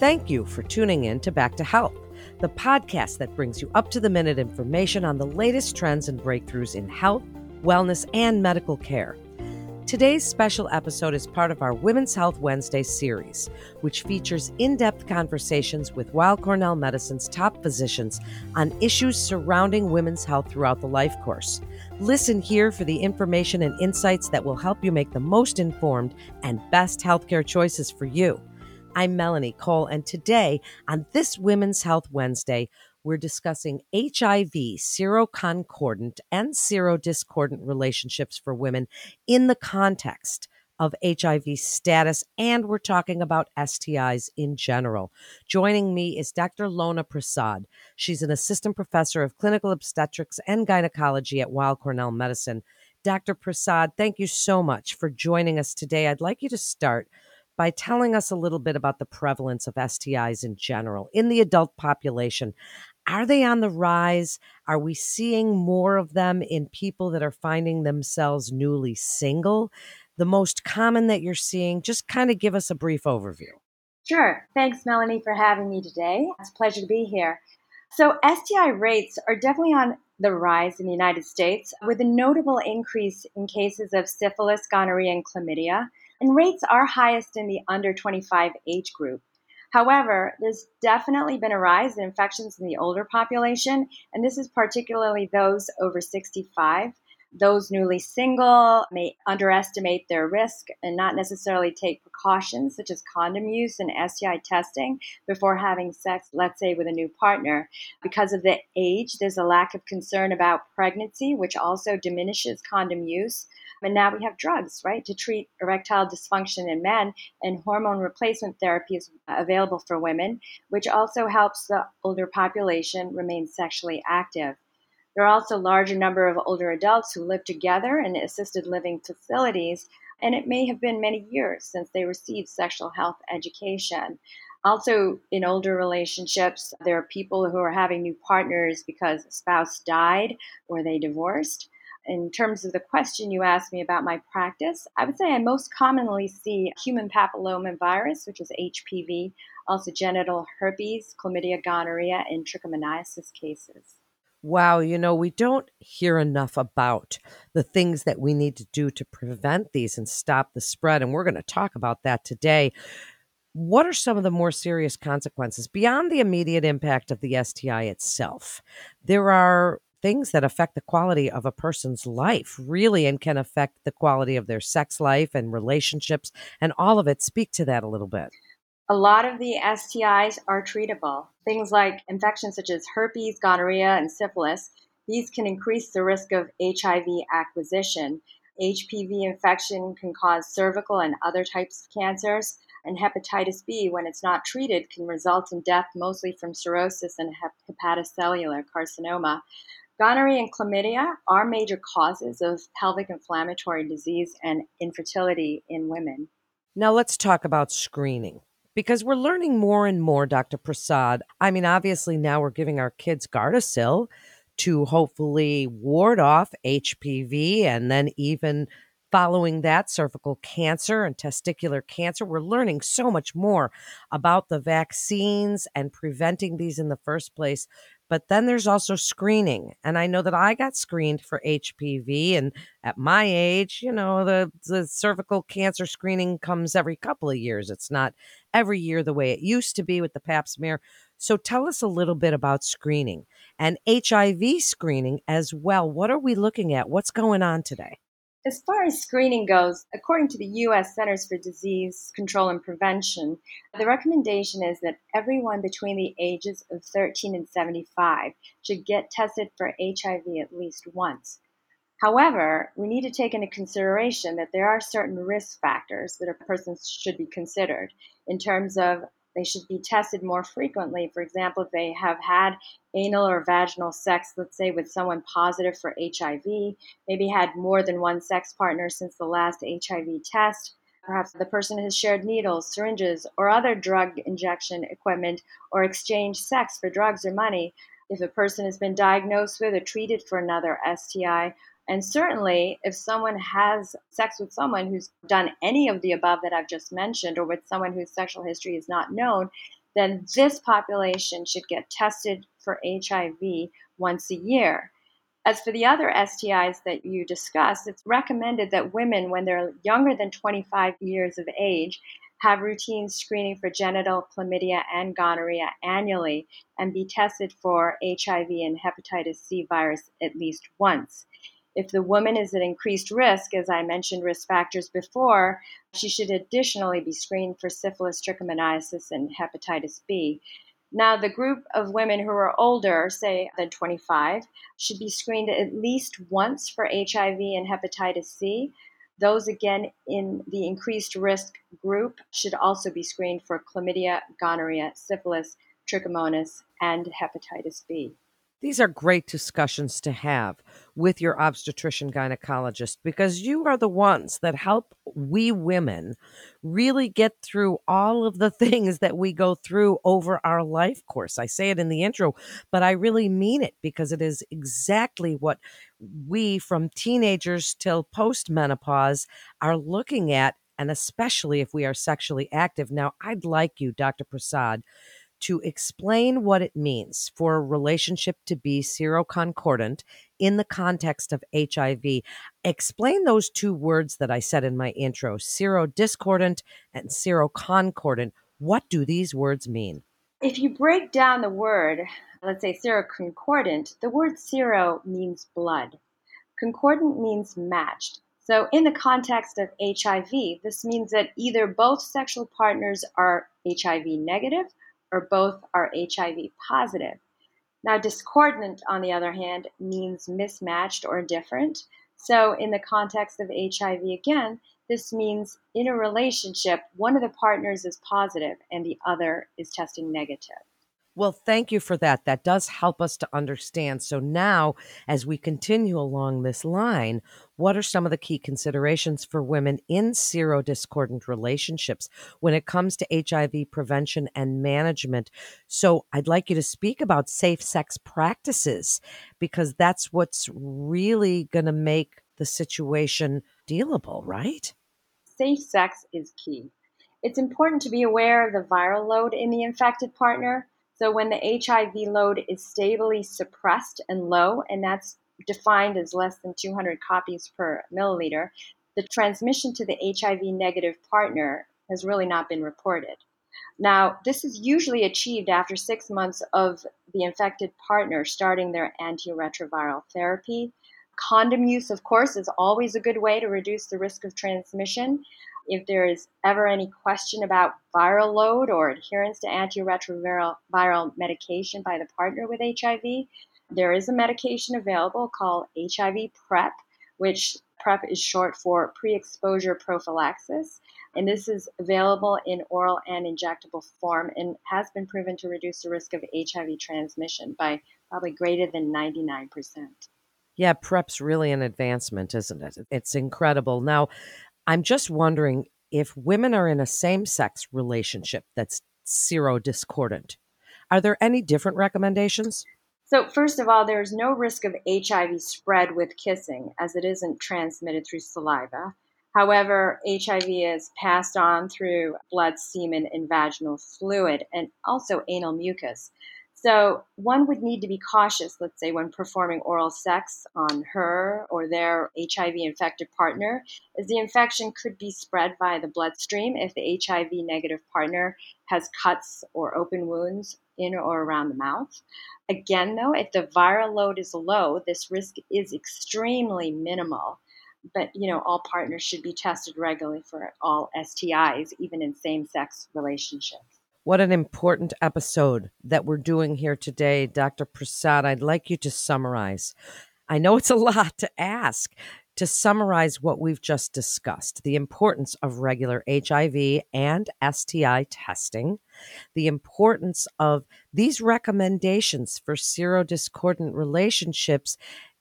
Thank you for tuning in to Back to Health, the podcast that brings you up to the minute information on the latest trends and breakthroughs in health, wellness, and medical care. Today's special episode is part of our Women's Health Wednesday series, which features in depth conversations with Weill Cornell Medicine's top physicians on issues surrounding women's health throughout the life course. Listen here for the information and insights that will help you make the most informed and best healthcare choices for you. I'm Melanie Cole, and today on this Women's Health Wednesday, we're discussing HIV seroconcordant and serodiscordant relationships for women in the context of HIV status, and we're talking about STIs in general. Joining me is Dr. Lona Prasad. She's an assistant professor of clinical obstetrics and gynecology at Weill Cornell Medicine. Dr. Prasad, thank you so much for joining us today. I'd like you to start by telling us a little bit about the prevalence of STIs in general in the adult population. Are they on the rise? Are we seeing more of them in people that are finding themselves newly single? The most common that you're seeing, just kind of give us a brief overview. Sure. Thanks, Melanie, for having me today. It's a pleasure to be here. So, STI rates are definitely on the rise in the United States, with a notable increase in cases of syphilis, gonorrhea, and chlamydia and rates are highest in the under 25 age group. However, there's definitely been a rise in infections in the older population, and this is particularly those over 65. Those newly single may underestimate their risk and not necessarily take precautions such as condom use and STI testing before having sex, let's say with a new partner. Because of the age, there's a lack of concern about pregnancy, which also diminishes condom use. And now we have drugs, right, to treat erectile dysfunction in men, and hormone replacement therapy is available for women, which also helps the older population remain sexually active. There are also a larger number of older adults who live together in assisted living facilities, and it may have been many years since they received sexual health education. Also, in older relationships, there are people who are having new partners because a spouse died or they divorced in terms of the question you asked me about my practice, I would say I most commonly see human papilloma virus, which is HPV, also genital herpes, chlamydia, gonorrhea, and trichomoniasis cases. Wow, you know, we don't hear enough about the things that we need to do to prevent these and stop the spread. And we're going to talk about that today. What are some of the more serious consequences beyond the immediate impact of the STI itself? There are things that affect the quality of a person's life, really, and can affect the quality of their sex life and relationships and all of it. Speak to that a little bit. A lot of the STIs are treatable. Things like infections such as herpes, gonorrhea, and syphilis, these can increase the risk of HIV acquisition. HPV infection can cause cervical and other types of cancers. And hepatitis B, when it's not treated, can result in death mostly from cirrhosis and hepatocellular carcinoma. Gonorrhea and chlamydia are major causes of pelvic inflammatory disease and infertility in women. Now, let's talk about screening because we're learning more and more, Dr. Prasad. I mean, obviously, now we're giving our kids Gardasil to hopefully ward off HPV and then even following that cervical cancer and testicular cancer. We're learning so much more about the vaccines and preventing these in the first place. But then there's also screening. And I know that I got screened for HPV. And at my age, you know, the, the cervical cancer screening comes every couple of years. It's not every year the way it used to be with the pap smear. So tell us a little bit about screening and HIV screening as well. What are we looking at? What's going on today? As far as screening goes, according to the U.S. Centers for Disease Control and Prevention, the recommendation is that everyone between the ages of 13 and 75 should get tested for HIV at least once. However, we need to take into consideration that there are certain risk factors that a person should be considered in terms of they should be tested more frequently. For example, if they have had anal or vaginal sex, let's say with someone positive for HIV, maybe had more than one sex partner since the last HIV test. Perhaps the person has shared needles, syringes, or other drug injection equipment, or exchanged sex for drugs or money. If a person has been diagnosed with or treated for another STI, and certainly, if someone has sex with someone who's done any of the above that I've just mentioned, or with someone whose sexual history is not known, then this population should get tested for HIV once a year. As for the other STIs that you discussed, it's recommended that women, when they're younger than 25 years of age, have routine screening for genital chlamydia and gonorrhea annually and be tested for HIV and hepatitis C virus at least once. If the woman is at increased risk, as I mentioned risk factors before, she should additionally be screened for syphilis, trichomoniasis, and hepatitis B. Now, the group of women who are older, say than 25, should be screened at least once for HIV and hepatitis C, those again in the increased risk group should also be screened for chlamydia, gonorrhea, syphilis, trichomonas, and hepatitis B. These are great discussions to have with your obstetrician gynecologist because you are the ones that help we women really get through all of the things that we go through over our life course. I say it in the intro, but I really mean it because it is exactly what we from teenagers till postmenopause are looking at and especially if we are sexually active. Now, I'd like you, Dr. Prasad, to explain what it means for a relationship to be seroconcordant in the context of HIV. Explain those two words that I said in my intro serodiscordant and seroconcordant. What do these words mean? If you break down the word, let's say seroconcordant, the word sero means blood. Concordant means matched. So, in the context of HIV, this means that either both sexual partners are HIV negative or both are HIV positive. Now, discordant, on the other hand, means mismatched or different. So, in the context of HIV, again, this means in a relationship, one of the partners is positive and the other is testing negative. Well, thank you for that. That does help us to understand. So now, as we continue along this line, what are some of the key considerations for women in serodiscordant relationships when it comes to HIV prevention and management? So I'd like you to speak about safe sex practices because that's what's really going to make the situation dealable, right? Safe sex is key. It's important to be aware of the viral load in the infected partner so when the HIV load is stably suppressed and low, and that's defined as less than 200 copies per milliliter, the transmission to the HIV negative partner has really not been reported. Now, this is usually achieved after six months of the infected partner starting their antiretroviral therapy. Condom use, of course, is always a good way to reduce the risk of transmission. If there is ever any question about viral load or adherence to antiretroviral viral medication by the partner with HIV, there is a medication available called HIV PrEP, which PrEP is short for pre exposure prophylaxis. And this is available in oral and injectable form and has been proven to reduce the risk of HIV transmission by probably greater than 99%. Yeah, PrEP's really an advancement, isn't it? It's incredible. Now, I'm just wondering if women are in a same sex relationship that's serodiscordant, are there any different recommendations? So, first of all, there's no risk of HIV spread with kissing as it isn't transmitted through saliva. However, HIV is passed on through blood, semen, and vaginal fluid, and also anal mucus. So one would need to be cautious, let's say, when performing oral sex on her or their HIV infected partner, as the infection could be spread via the bloodstream if the HIV negative partner has cuts or open wounds in or around the mouth. Again, though, if the viral load is low, this risk is extremely minimal. But you know, all partners should be tested regularly for all STIs, even in same-sex relationships. What an important episode that we're doing here today, Dr. Prasad. I'd like you to summarize. I know it's a lot to ask to summarize what we've just discussed the importance of regular HIV and STI testing, the importance of these recommendations for serodiscordant relationships,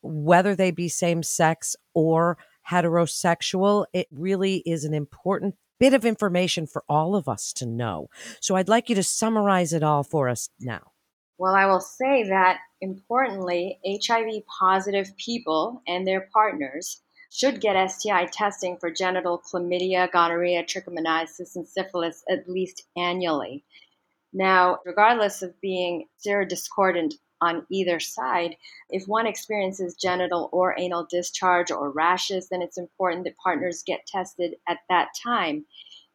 whether they be same sex or heterosexual. It really is an important bit of information for all of us to know. So I'd like you to summarize it all for us now. Well, I will say that importantly, HIV positive people and their partners should get STI testing for genital chlamydia, gonorrhea, trichomoniasis, and syphilis at least annually. Now, regardless of being serodiscordant on either side, if one experiences genital or anal discharge or rashes, then it's important that partners get tested at that time.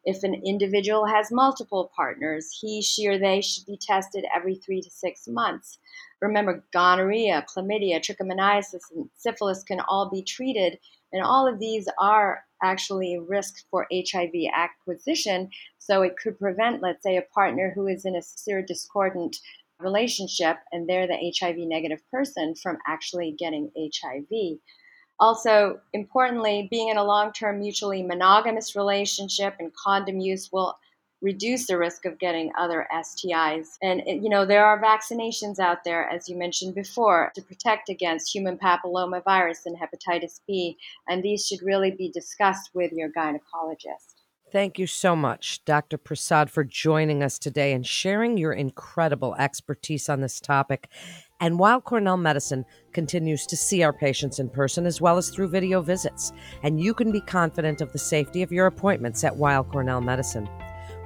If an individual has multiple partners, he, she, or they should be tested every three to six months. Remember, gonorrhea, chlamydia, trichomoniasis, and syphilis can all be treated, and all of these are actually risk for HIV acquisition. So it could prevent, let's say, a partner who is in a serodiscordant relationship and they're the HIV negative person from actually getting HIV. Also, importantly, being in a long term mutually monogamous relationship and condom use will reduce the risk of getting other STIs. And, eh, you know, there are vaccinations out there, as you mentioned before, to protect against human papillomavirus and hepatitis B. And these should really be discussed with your gynecologist. Thank you so much, Dr. Prasad, for joining us today and sharing your incredible expertise on this topic. And Weill Cornell Medicine continues to see our patients in person as well as through video visits, and you can be confident of the safety of your appointments at Weill Cornell Medicine.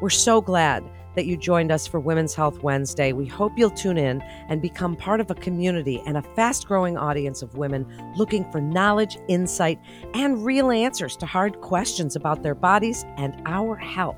We're so glad that you joined us for Women's Health Wednesday. We hope you'll tune in and become part of a community and a fast growing audience of women looking for knowledge, insight, and real answers to hard questions about their bodies and our health.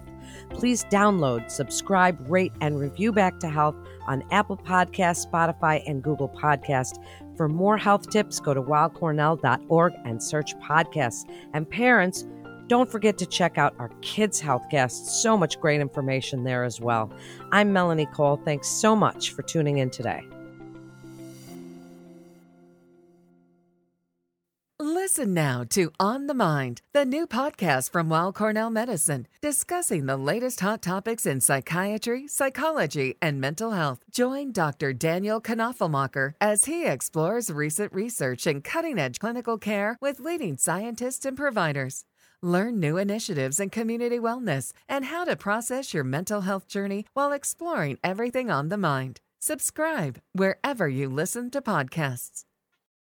Please download, subscribe, rate, and review Back to Health on Apple Podcasts, Spotify, and Google Podcast. For more health tips, go to weillcornell.org and search podcasts. And parents, don't forget to check out our Kids Health guests. So much great information there as well. I'm Melanie Cole. Thanks so much for tuning in today. Listen now to On the Mind, the new podcast from Weill Cornell Medicine, discussing the latest hot topics in psychiatry, psychology, and mental health. Join Dr. Daniel Knoepflmacher as he explores recent research and cutting edge clinical care with leading scientists and providers. Learn new initiatives in community wellness and how to process your mental health journey while exploring everything on the mind. Subscribe wherever you listen to podcasts.